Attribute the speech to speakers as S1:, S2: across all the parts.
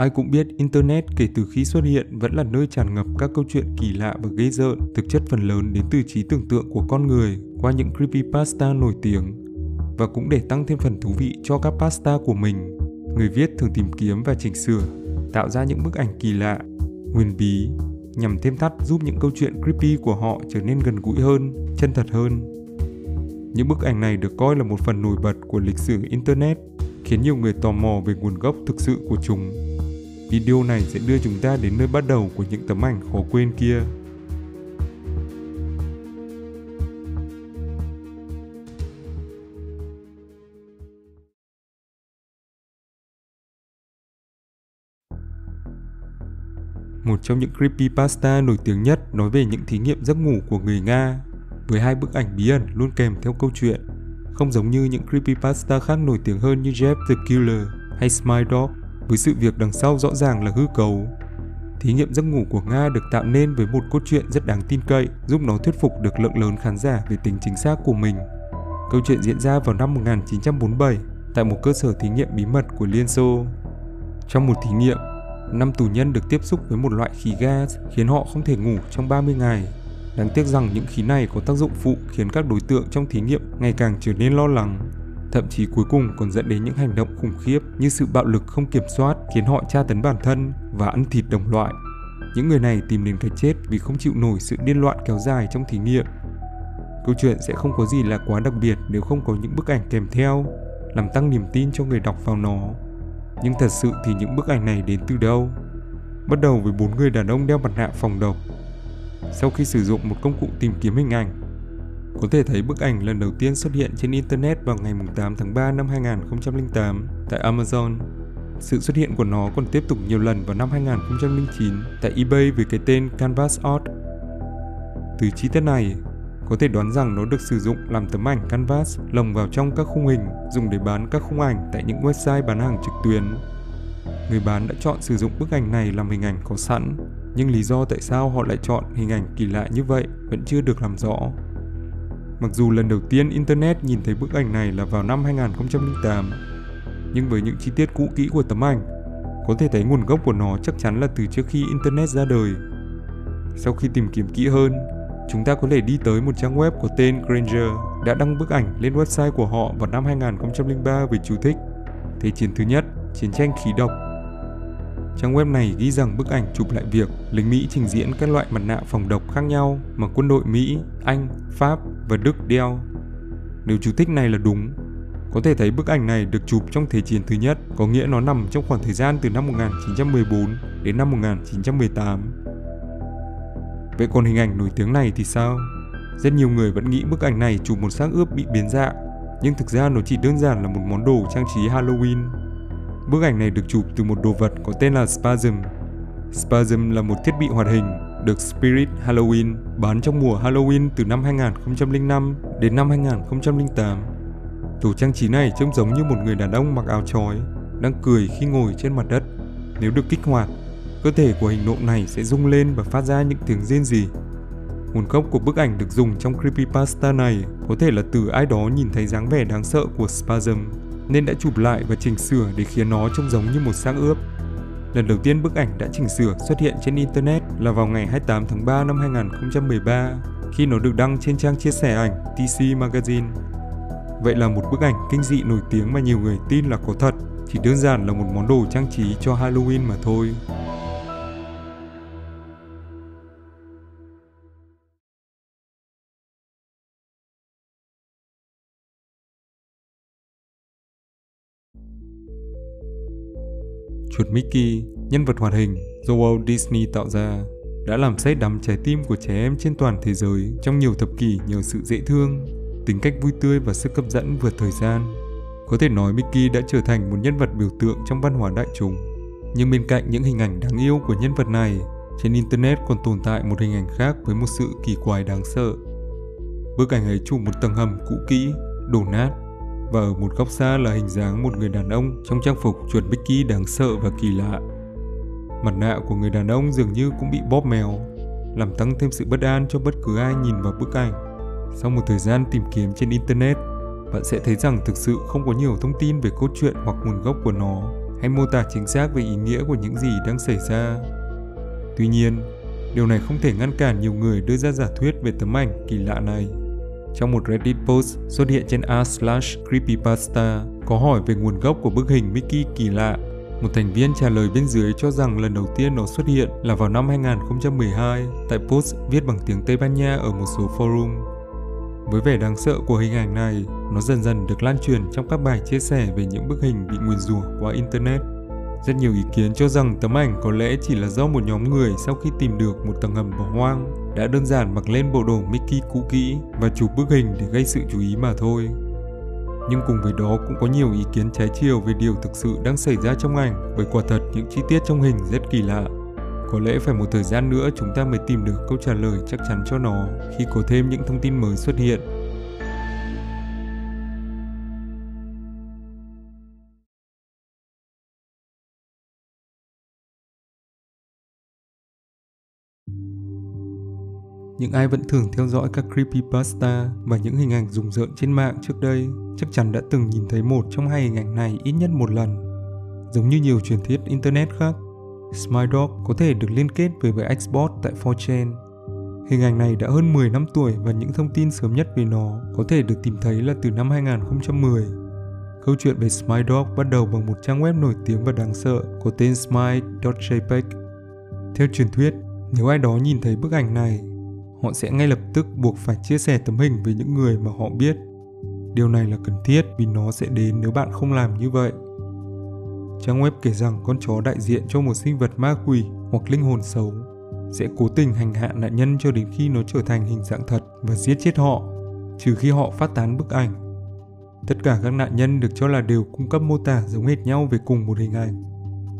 S1: Ai cũng biết Internet kể từ khi xuất hiện vẫn là nơi tràn ngập các câu chuyện kỳ lạ và gây rợn, thực chất phần lớn đến từ trí tưởng tượng của con người qua những creepypasta nổi tiếng. Và cũng để tăng thêm phần thú vị cho các pasta của mình, người viết thường tìm kiếm và chỉnh sửa, tạo ra những bức ảnh kỳ lạ, huyền bí, nhằm thêm thắt giúp những câu chuyện creepy của họ trở nên gần gũi hơn, chân thật hơn. Những bức ảnh này được coi là một phần nổi bật của lịch sử Internet, khiến nhiều người tò mò về nguồn gốc thực sự của chúng. Video này sẽ đưa chúng ta đến nơi bắt đầu của những tấm ảnh khó quên kia. Một trong những creepypasta nổi tiếng nhất nói về những thí nghiệm giấc ngủ của người Nga, với hai bức ảnh bí ẩn luôn kèm theo câu chuyện, không giống như những creepypasta khác nổi tiếng hơn như Jeff the Killer hay Smile Dog với sự việc đằng sau rõ ràng là hư cấu. Thí nghiệm giấc ngủ của Nga được tạo nên với một cốt truyện rất đáng tin cậy, giúp nó thuyết phục được lượng lớn khán giả về tính chính xác của mình. Câu chuyện diễn ra vào năm 1947 tại một cơ sở thí nghiệm bí mật của Liên Xô. Trong một thí nghiệm, năm tù nhân được tiếp xúc với một loại khí gas khiến họ không thể ngủ trong 30 ngày. Đáng tiếc rằng những khí này có tác dụng phụ khiến các đối tượng trong thí nghiệm ngày càng trở nên lo lắng thậm chí cuối cùng còn dẫn đến những hành động khủng khiếp như sự bạo lực không kiểm soát khiến họ tra tấn bản thân và ăn thịt đồng loại. Những người này tìm đến cái chết vì không chịu nổi sự điên loạn kéo dài trong thí nghiệm. Câu chuyện sẽ không có gì là quá đặc biệt nếu không có những bức ảnh kèm theo, làm tăng niềm tin cho người đọc vào nó. Nhưng thật sự thì những bức ảnh này đến từ đâu? Bắt đầu với bốn người đàn ông đeo mặt nạ phòng độc. Sau khi sử dụng một công cụ tìm kiếm hình ảnh, có thể thấy bức ảnh lần đầu tiên xuất hiện trên Internet vào ngày 8 tháng 3 năm 2008 tại Amazon. Sự xuất hiện của nó còn tiếp tục nhiều lần vào năm 2009 tại eBay với cái tên Canvas Art. Từ chi tiết này, có thể đoán rằng nó được sử dụng làm tấm ảnh canvas lồng vào trong các khung hình dùng để bán các khung ảnh tại những website bán hàng trực tuyến. Người bán đã chọn sử dụng bức ảnh này làm hình ảnh có sẵn, nhưng lý do tại sao họ lại chọn hình ảnh kỳ lạ như vậy vẫn chưa được làm rõ. Mặc dù lần đầu tiên Internet nhìn thấy bức ảnh này là vào năm 2008, nhưng với những chi tiết cũ kỹ của tấm ảnh, có thể thấy nguồn gốc của nó chắc chắn là từ trước khi Internet ra đời. Sau khi tìm kiếm kỹ hơn, chúng ta có thể đi tới một trang web có tên Granger đã đăng bức ảnh lên website của họ vào năm 2003 với chú thích Thế chiến thứ nhất, chiến tranh khí độc Trang web này ghi rằng bức ảnh chụp lại việc lính Mỹ trình diễn các loại mặt nạ phòng độc khác nhau mà quân đội Mỹ, Anh, Pháp và Đức đeo. Nếu chú thích này là đúng, có thể thấy bức ảnh này được chụp trong Thế chiến thứ nhất, có nghĩa nó nằm trong khoảng thời gian từ năm 1914 đến năm 1918. Vậy còn hình ảnh nổi tiếng này thì sao? Rất nhiều người vẫn nghĩ bức ảnh này chụp một xác ướp bị biến dạng, nhưng thực ra nó chỉ đơn giản là một món đồ trang trí Halloween Bức ảnh này được chụp từ một đồ vật có tên là Spasm. Spasm là một thiết bị hoạt hình được Spirit Halloween bán trong mùa Halloween từ năm 2005 đến năm 2008. Đồ trang trí này trông giống như một người đàn ông mặc áo chói, đang cười khi ngồi trên mặt đất. Nếu được kích hoạt, cơ thể của hình nộm này sẽ rung lên và phát ra những tiếng rên rỉ. Nguồn gốc của bức ảnh được dùng trong creepypasta này có thể là từ ai đó nhìn thấy dáng vẻ đáng sợ của Spasm nên đã chụp lại và chỉnh sửa để khiến nó trông giống như một xác ướp. Lần đầu tiên bức ảnh đã chỉnh sửa xuất hiện trên Internet là vào ngày 28 tháng 3 năm 2013 khi nó được đăng trên trang chia sẻ ảnh TC Magazine. Vậy là một bức ảnh kinh dị nổi tiếng mà nhiều người tin là có thật, chỉ đơn giản là một món đồ trang trí cho Halloween mà thôi. Chuột Mickey, nhân vật hoạt hình do Walt Disney tạo ra, đã làm say đắm trái tim của trẻ em trên toàn thế giới trong nhiều thập kỷ nhờ sự dễ thương, tính cách vui tươi và sức hấp dẫn vượt thời gian. Có thể nói Mickey đã trở thành một nhân vật biểu tượng trong văn hóa đại chúng. Nhưng bên cạnh những hình ảnh đáng yêu của nhân vật này, trên Internet còn tồn tại một hình ảnh khác với một sự kỳ quái đáng sợ. Bức ảnh ấy chụp một tầng hầm cũ kỹ, đổ nát và ở một góc xa là hình dáng một người đàn ông trong trang phục chuột Mickey đáng sợ và kỳ lạ. Mặt nạ của người đàn ông dường như cũng bị bóp mèo, làm tăng thêm sự bất an cho bất cứ ai nhìn vào bức ảnh. Sau một thời gian tìm kiếm trên Internet, bạn sẽ thấy rằng thực sự không có nhiều thông tin về cốt truyện hoặc nguồn gốc của nó, hay mô tả chính xác về ý nghĩa của những gì đang xảy ra. Tuy nhiên, điều này không thể ngăn cản nhiều người đưa ra giả thuyết về tấm ảnh kỳ lạ này. Trong một Reddit post xuất hiện trên r slash creepypasta có hỏi về nguồn gốc của bức hình Mickey kỳ lạ. Một thành viên trả lời bên dưới cho rằng lần đầu tiên nó xuất hiện là vào năm 2012 tại post viết bằng tiếng Tây Ban Nha ở một số forum. Với vẻ đáng sợ của hình ảnh này, nó dần dần được lan truyền trong các bài chia sẻ về những bức hình bị nguyền rủa qua Internet. Rất nhiều ý kiến cho rằng tấm ảnh có lẽ chỉ là do một nhóm người sau khi tìm được một tầng hầm bỏ hoang đã đơn giản mặc lên bộ đồ Mickey cũ kỹ và chụp bức hình để gây sự chú ý mà thôi. Nhưng cùng với đó cũng có nhiều ý kiến trái chiều về điều thực sự đang xảy ra trong ảnh, bởi quả thật những chi tiết trong hình rất kỳ lạ. Có lẽ phải một thời gian nữa chúng ta mới tìm được câu trả lời chắc chắn cho nó khi có thêm những thông tin mới xuất hiện Những ai vẫn thường theo dõi các creepypasta và những hình ảnh rùng rợn trên mạng trước đây chắc chắn đã từng nhìn thấy một trong hai hình ảnh này ít nhất một lần. Giống như nhiều truyền thuyết Internet khác, Smile có thể được liên kết với với Xbox tại 4chan. Hình ảnh này đã hơn 10 năm tuổi và những thông tin sớm nhất về nó có thể được tìm thấy là từ năm 2010. Câu chuyện về Smile bắt đầu bằng một trang web nổi tiếng và đáng sợ có tên smile.jpg. Theo truyền thuyết, nếu ai đó nhìn thấy bức ảnh này họ sẽ ngay lập tức buộc phải chia sẻ tấm hình với những người mà họ biết. Điều này là cần thiết vì nó sẽ đến nếu bạn không làm như vậy. Trang web kể rằng con chó đại diện cho một sinh vật ma quỷ hoặc linh hồn xấu sẽ cố tình hành hạ nạn nhân cho đến khi nó trở thành hình dạng thật và giết chết họ, trừ khi họ phát tán bức ảnh. Tất cả các nạn nhân được cho là đều cung cấp mô tả giống hệt nhau về cùng một hình ảnh.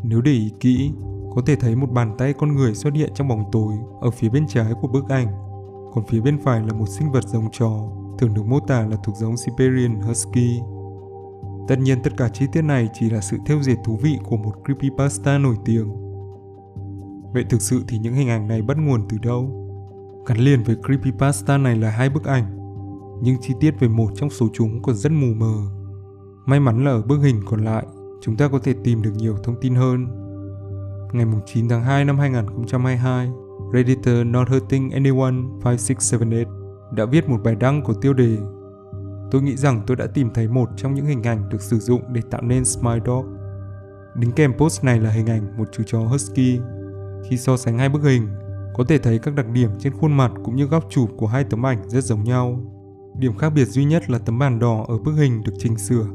S1: Nếu để ý kỹ, có thể thấy một bàn tay con người xuất hiện trong bóng tối ở phía bên trái của bức ảnh còn phía bên phải là một sinh vật giống chó, thường được mô tả là thuộc giống Siberian Husky. Tất nhiên tất cả chi tiết này chỉ là sự theo dệt thú vị của một creepypasta nổi tiếng. Vậy thực sự thì những hình ảnh này bắt nguồn từ đâu? Gắn liền với creepypasta này là hai bức ảnh, nhưng chi tiết về một trong số chúng còn rất mù mờ. May mắn là ở bức hình còn lại, chúng ta có thể tìm được nhiều thông tin hơn. Ngày 9 tháng 2 năm 2022, Redditor Not Hurting Anyone 5678 đã viết một bài đăng có tiêu đề Tôi nghĩ rằng tôi đã tìm thấy một trong những hình ảnh được sử dụng để tạo nên Smile Dog. Đính kèm post này là hình ảnh một chú chó Husky. Khi so sánh hai bức hình, có thể thấy các đặc điểm trên khuôn mặt cũng như góc chụp của hai tấm ảnh rất giống nhau. Điểm khác biệt duy nhất là tấm bàn đỏ ở bức hình được chỉnh sửa.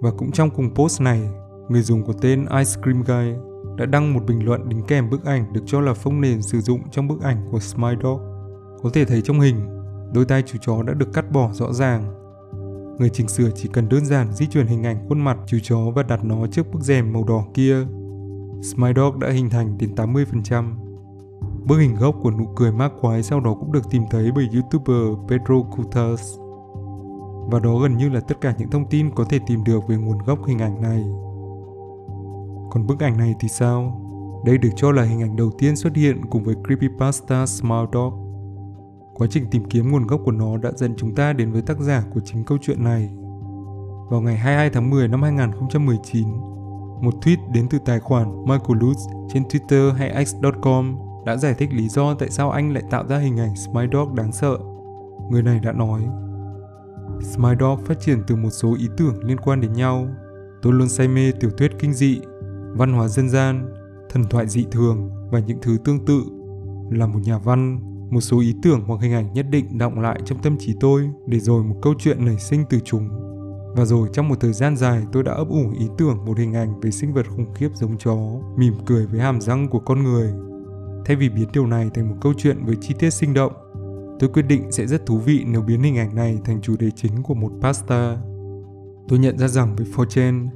S1: Và cũng trong cùng post này, người dùng có tên Ice Cream Guy đã đăng một bình luận đính kèm bức ảnh được cho là phông nền sử dụng trong bức ảnh của Smile Dog. Có thể thấy trong hình, đôi tay chú chó đã được cắt bỏ rõ ràng. Người chỉnh sửa chỉ cần đơn giản di chuyển hình ảnh khuôn mặt chú chó và đặt nó trước bức rèm màu đỏ kia. Smile Dog đã hình thành đến 80%. Bức hình gốc của nụ cười ma quái sau đó cũng được tìm thấy bởi YouTuber Pedro Cutas. Và đó gần như là tất cả những thông tin có thể tìm được về nguồn gốc hình ảnh này. Còn bức ảnh này thì sao? Đây được cho là hình ảnh đầu tiên xuất hiện cùng với Creepypasta Smile Dog. Quá trình tìm kiếm nguồn gốc của nó đã dẫn chúng ta đến với tác giả của chính câu chuyện này. Vào ngày 22 tháng 10 năm 2019, một tweet đến từ tài khoản Michael Lutz trên Twitter hay X.com đã giải thích lý do tại sao anh lại tạo ra hình ảnh Smile Dog đáng sợ. Người này đã nói, Smile Dog phát triển từ một số ý tưởng liên quan đến nhau. Tôi luôn say mê tiểu thuyết kinh dị văn hóa dân gian, thần thoại dị thường và những thứ tương tự. Là một nhà văn, một số ý tưởng hoặc hình ảnh nhất định động lại trong tâm trí tôi để rồi một câu chuyện nảy sinh từ chúng. Và rồi trong một thời gian dài tôi đã ấp ủ ý tưởng một hình ảnh về sinh vật khủng khiếp giống chó, mỉm cười với hàm răng của con người. Thay vì biến điều này thành một câu chuyện với chi tiết sinh động, tôi quyết định sẽ rất thú vị nếu biến hình ảnh này thành chủ đề chính của một pasta. Tôi nhận ra rằng với 4chan,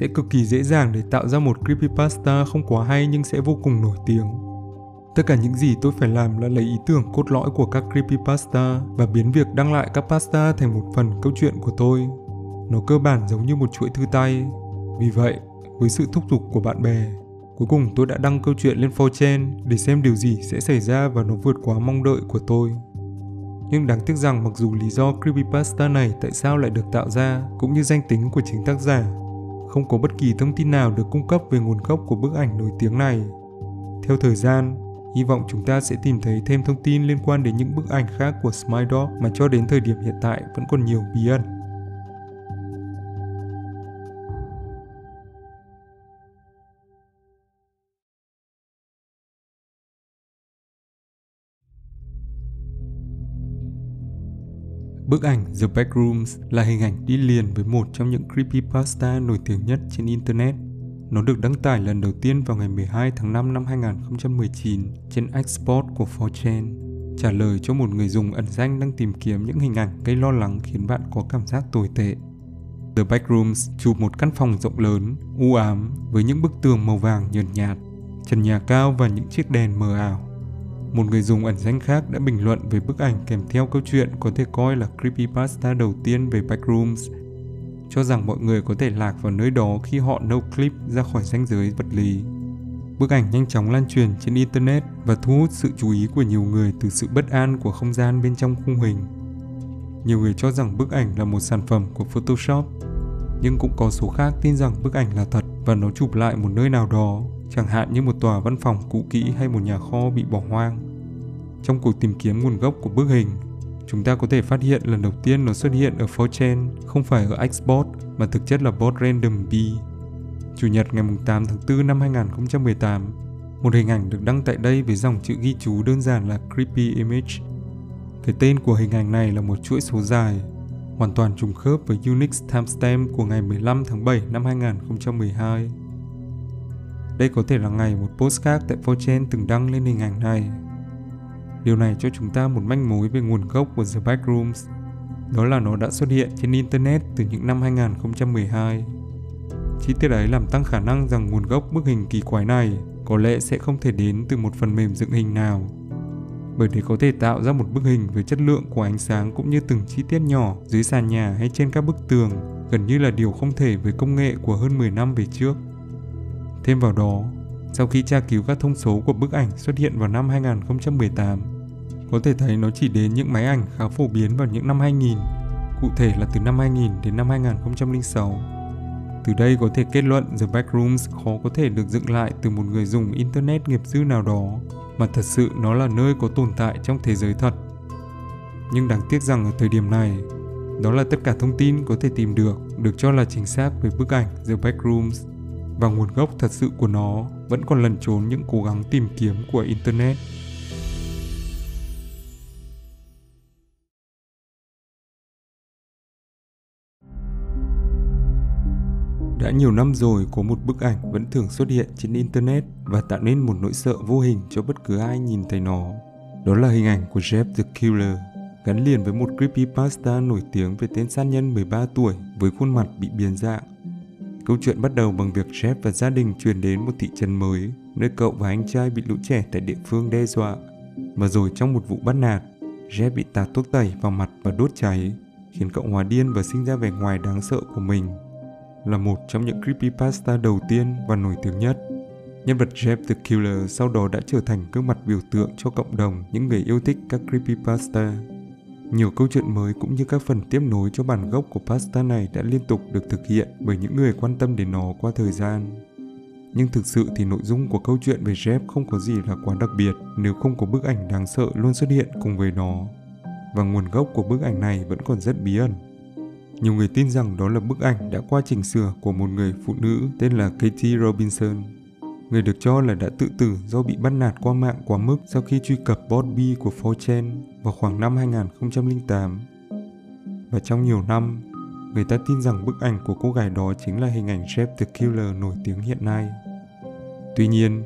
S1: sẽ cực kỳ dễ dàng để tạo ra một creepypasta không quá hay nhưng sẽ vô cùng nổi tiếng. Tất cả những gì tôi phải làm là lấy ý tưởng cốt lõi của các creepypasta và biến việc đăng lại các pasta thành một phần câu chuyện của tôi. Nó cơ bản giống như một chuỗi thư tay. Vì vậy, với sự thúc giục của bạn bè, cuối cùng tôi đã đăng câu chuyện lên 4chan để xem điều gì sẽ xảy ra và nó vượt quá mong đợi của tôi. Nhưng đáng tiếc rằng mặc dù lý do creepypasta này tại sao lại được tạo ra cũng như danh tính của chính tác giả không có bất kỳ thông tin nào được cung cấp về nguồn gốc của bức ảnh nổi tiếng này. Theo thời gian, hy vọng chúng ta sẽ tìm thấy thêm thông tin liên quan đến những bức ảnh khác của Smile Dog mà cho đến thời điểm hiện tại vẫn còn nhiều bí ẩn. Bức ảnh The Backrooms là hình ảnh đi liền với một trong những creepypasta nổi tiếng nhất trên Internet. Nó được đăng tải lần đầu tiên vào ngày 12 tháng 5 năm 2019 trên Export của 4chan, trả lời cho một người dùng ẩn danh đang tìm kiếm những hình ảnh gây lo lắng khiến bạn có cảm giác tồi tệ. The Backrooms chụp một căn phòng rộng lớn, u ám với những bức tường màu vàng nhợt nhạt, trần nhà cao và những chiếc đèn mờ ảo một người dùng ẩn danh khác đã bình luận về bức ảnh kèm theo câu chuyện có thể coi là creepypasta đầu tiên về Backrooms, cho rằng mọi người có thể lạc vào nơi đó khi họ nâu clip ra khỏi ranh giới vật lý. Bức ảnh nhanh chóng lan truyền trên Internet và thu hút sự chú ý của nhiều người từ sự bất an của không gian bên trong khung hình. Nhiều người cho rằng bức ảnh là một sản phẩm của Photoshop, nhưng cũng có số khác tin rằng bức ảnh là thật và nó chụp lại một nơi nào đó chẳng hạn như một tòa văn phòng cũ kỹ hay một nhà kho bị bỏ hoang. Trong cuộc tìm kiếm nguồn gốc của bức hình, chúng ta có thể phát hiện lần đầu tiên nó xuất hiện ở 4chan, không phải ở Xbox mà thực chất là bot random B. Chủ nhật ngày 8 tháng 4 năm 2018, một hình ảnh được đăng tại đây với dòng chữ ghi chú đơn giản là Creepy Image. Cái tên của hình ảnh này là một chuỗi số dài, hoàn toàn trùng khớp với Unix timestamp của ngày 15 tháng 7 năm 2012. Đây có thể là ngày một postcard tại 4chan từng đăng lên hình ảnh này. Điều này cho chúng ta một manh mối về nguồn gốc của The Backrooms. Đó là nó đã xuất hiện trên Internet từ những năm 2012. Chi tiết ấy làm tăng khả năng rằng nguồn gốc bức hình kỳ quái này có lẽ sẽ không thể đến từ một phần mềm dựng hình nào. Bởi để có thể tạo ra một bức hình với chất lượng của ánh sáng cũng như từng chi tiết nhỏ dưới sàn nhà hay trên các bức tường gần như là điều không thể với công nghệ của hơn 10 năm về trước. Thêm vào đó, sau khi tra cứu các thông số của bức ảnh xuất hiện vào năm 2018, có thể thấy nó chỉ đến những máy ảnh khá phổ biến vào những năm 2000, cụ thể là từ năm 2000 đến năm 2006. Từ đây có thể kết luận The Backrooms khó có thể được dựng lại từ một người dùng Internet nghiệp dư nào đó, mà thật sự nó là nơi có tồn tại trong thế giới thật. Nhưng đáng tiếc rằng ở thời điểm này, đó là tất cả thông tin có thể tìm được, được cho là chính xác về bức ảnh The Backrooms và nguồn gốc thật sự của nó vẫn còn lẩn trốn những cố gắng tìm kiếm của Internet. Đã nhiều năm rồi có một bức ảnh vẫn thường xuất hiện trên Internet và tạo nên một nỗi sợ vô hình cho bất cứ ai nhìn thấy nó. Đó là hình ảnh của Jeff the Killer, gắn liền với một creepypasta nổi tiếng về tên sát nhân 13 tuổi với khuôn mặt bị biến dạng Câu chuyện bắt đầu bằng việc Jeff và gia đình chuyển đến một thị trấn mới, nơi cậu và anh trai bị lũ trẻ tại địa phương đe dọa. Và rồi trong một vụ bắt nạt, Jeff bị tạt thuốc tẩy vào mặt và đốt cháy, khiến cậu hòa điên và sinh ra vẻ ngoài đáng sợ của mình. Là một trong những creepypasta đầu tiên và nổi tiếng nhất. Nhân vật Jeff the Killer sau đó đã trở thành gương mặt biểu tượng cho cộng đồng những người yêu thích các creepypasta. Nhiều câu chuyện mới cũng như các phần tiếp nối cho bản gốc của pasta này đã liên tục được thực hiện bởi những người quan tâm đến nó qua thời gian. Nhưng thực sự thì nội dung của câu chuyện về Jeff không có gì là quá đặc biệt nếu không có bức ảnh đáng sợ luôn xuất hiện cùng với nó. Và nguồn gốc của bức ảnh này vẫn còn rất bí ẩn. Nhiều người tin rằng đó là bức ảnh đã qua chỉnh sửa của một người phụ nữ tên là Katie Robinson người được cho là đã tự tử do bị bắt nạt qua mạng quá mức sau khi truy cập bot B của 4chan vào khoảng năm 2008. Và trong nhiều năm, người ta tin rằng bức ảnh của cô gái đó chính là hình ảnh Jeff the Killer nổi tiếng hiện nay. Tuy nhiên,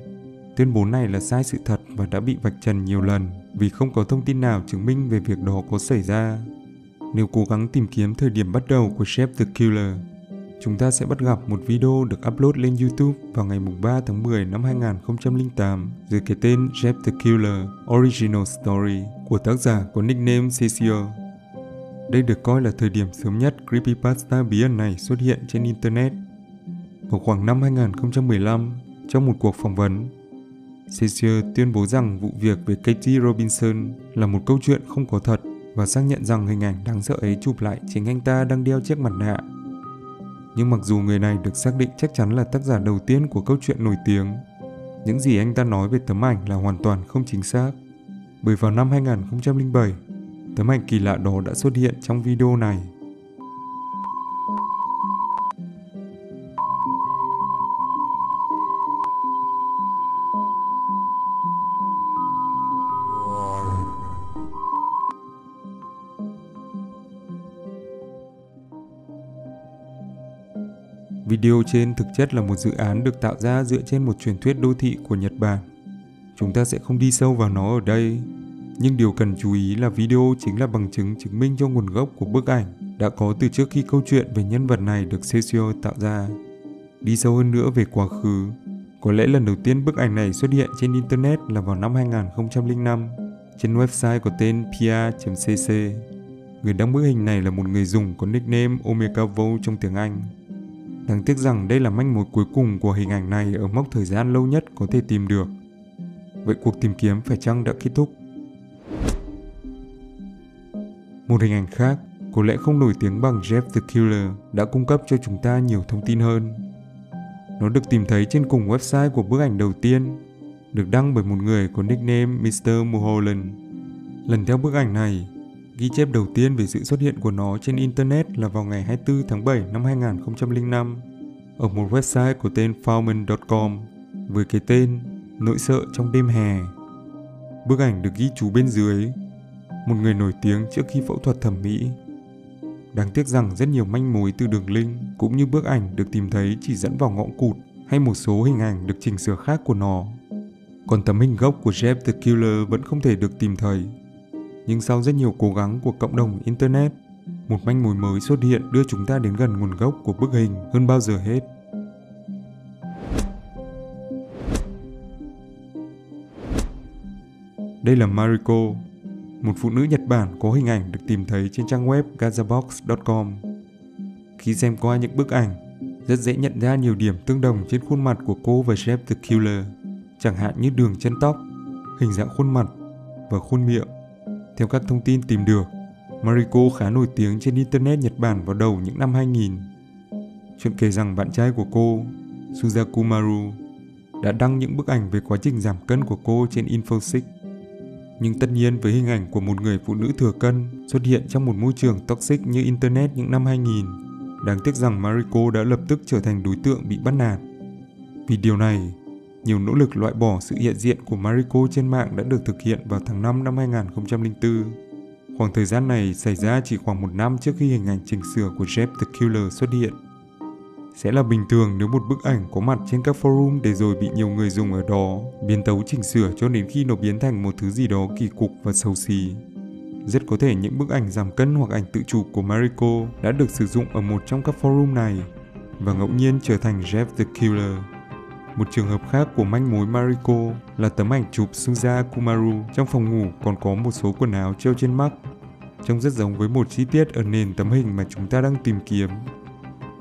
S1: tuyên bố này là sai sự thật và đã bị vạch trần nhiều lần vì không có thông tin nào chứng minh về việc đó có xảy ra. Nếu cố gắng tìm kiếm thời điểm bắt đầu của Jeff the Killer, chúng ta sẽ bắt gặp một video được upload lên YouTube vào ngày 3 tháng 10 năm 2008 dưới cái tên Jeff the Killer Original Story của tác giả có nickname Cecil. Đây được coi là thời điểm sớm nhất creepypasta bí ẩn này xuất hiện trên Internet. Vào khoảng năm 2015, trong một cuộc phỏng vấn, Cecil tuyên bố rằng vụ việc về Katie Robinson là một câu chuyện không có thật và xác nhận rằng hình ảnh đáng sợ ấy chụp lại chính anh ta đang đeo chiếc mặt nạ nhưng mặc dù người này được xác định chắc chắn là tác giả đầu tiên của câu chuyện nổi tiếng, những gì anh ta nói về tấm ảnh là hoàn toàn không chính xác. Bởi vào năm 2007, tấm ảnh kỳ lạ đó đã xuất hiện trong video này. Video trên thực chất là một dự án được tạo ra dựa trên một truyền thuyết đô thị của Nhật Bản. Chúng ta sẽ không đi sâu vào nó ở đây, nhưng điều cần chú ý là video chính là bằng chứng chứng minh cho nguồn gốc của bức ảnh đã có từ trước khi câu chuyện về nhân vật này được Cecil tạo ra. Đi sâu hơn nữa về quá khứ, có lẽ lần đầu tiên bức ảnh này xuất hiện trên Internet là vào năm 2005 trên website có tên pia.cc. Người đăng bức hình này là một người dùng có nickname Omega Vô trong tiếng Anh. Đáng tiếc rằng đây là manh mối cuối cùng của hình ảnh này ở mốc thời gian lâu nhất có thể tìm được. Vậy cuộc tìm kiếm phải chăng đã kết thúc? Một hình ảnh khác, có lẽ không nổi tiếng bằng Jeff the Killer, đã cung cấp cho chúng ta nhiều thông tin hơn. Nó được tìm thấy trên cùng website của bức ảnh đầu tiên, được đăng bởi một người có nickname Mr. Mulholland. Lần theo bức ảnh này, Ghi chép đầu tiên về sự xuất hiện của nó trên Internet là vào ngày 24 tháng 7 năm 2005 ở một website có tên Foundman.com với cái tên Nỗi sợ trong đêm hè. Bức ảnh được ghi chú bên dưới, một người nổi tiếng trước khi phẫu thuật thẩm mỹ. Đáng tiếc rằng rất nhiều manh mối từ đường link cũng như bức ảnh được tìm thấy chỉ dẫn vào ngõ cụt hay một số hình ảnh được chỉnh sửa khác của nó. Còn tấm hình gốc của Jeff the Killer vẫn không thể được tìm thấy nhưng sau rất nhiều cố gắng của cộng đồng Internet, một manh mối mới xuất hiện đưa chúng ta đến gần nguồn gốc của bức hình hơn bao giờ hết. Đây là Mariko, một phụ nữ Nhật Bản có hình ảnh được tìm thấy trên trang web gazabox.com. Khi xem qua những bức ảnh, rất dễ nhận ra nhiều điểm tương đồng trên khuôn mặt của cô và Jeff the Killer, chẳng hạn như đường chân tóc, hình dạng khuôn mặt và khuôn miệng. Theo các thông tin tìm được, Mariko khá nổi tiếng trên Internet Nhật Bản vào đầu những năm 2000. Chuyện kể rằng bạn trai của cô, Suzaku Maru, đã đăng những bức ảnh về quá trình giảm cân của cô trên Infosix. Nhưng tất nhiên với hình ảnh của một người phụ nữ thừa cân xuất hiện trong một môi trường toxic như Internet những năm 2000, đáng tiếc rằng Mariko đã lập tức trở thành đối tượng bị bắt nạt. Vì điều này, nhiều nỗ lực loại bỏ sự hiện diện của Mariko trên mạng đã được thực hiện vào tháng 5 năm 2004. Khoảng thời gian này xảy ra chỉ khoảng một năm trước khi hình ảnh chỉnh sửa của Jeff the Killer xuất hiện. Sẽ là bình thường nếu một bức ảnh có mặt trên các forum để rồi bị nhiều người dùng ở đó biến tấu chỉnh sửa cho đến khi nó biến thành một thứ gì đó kỳ cục và xấu xí. Rất có thể những bức ảnh giảm cân hoặc ảnh tự chụp của Mariko đã được sử dụng ở một trong các forum này và ngẫu nhiên trở thành Jeff the Killer. Một trường hợp khác của manh mối Mariko là tấm ảnh chụp Suza Kumaru trong phòng ngủ còn có một số quần áo treo trên mắt. Trông rất giống với một chi tiết ở nền tấm hình mà chúng ta đang tìm kiếm.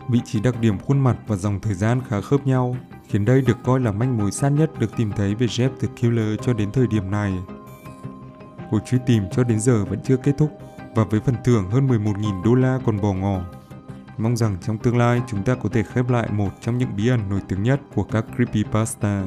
S1: Vị trí đặc điểm khuôn mặt và dòng thời gian khá khớp nhau, khiến đây được coi là manh mối sát nhất được tìm thấy về Jeff the Killer cho đến thời điểm này. Cuộc truy tìm cho đến giờ vẫn chưa kết thúc và với phần thưởng hơn 11.000 đô la còn bỏ ngỏ Mong rằng trong tương lai chúng ta có thể khép lại một trong những bí ẩn nổi tiếng nhất của các creepypasta.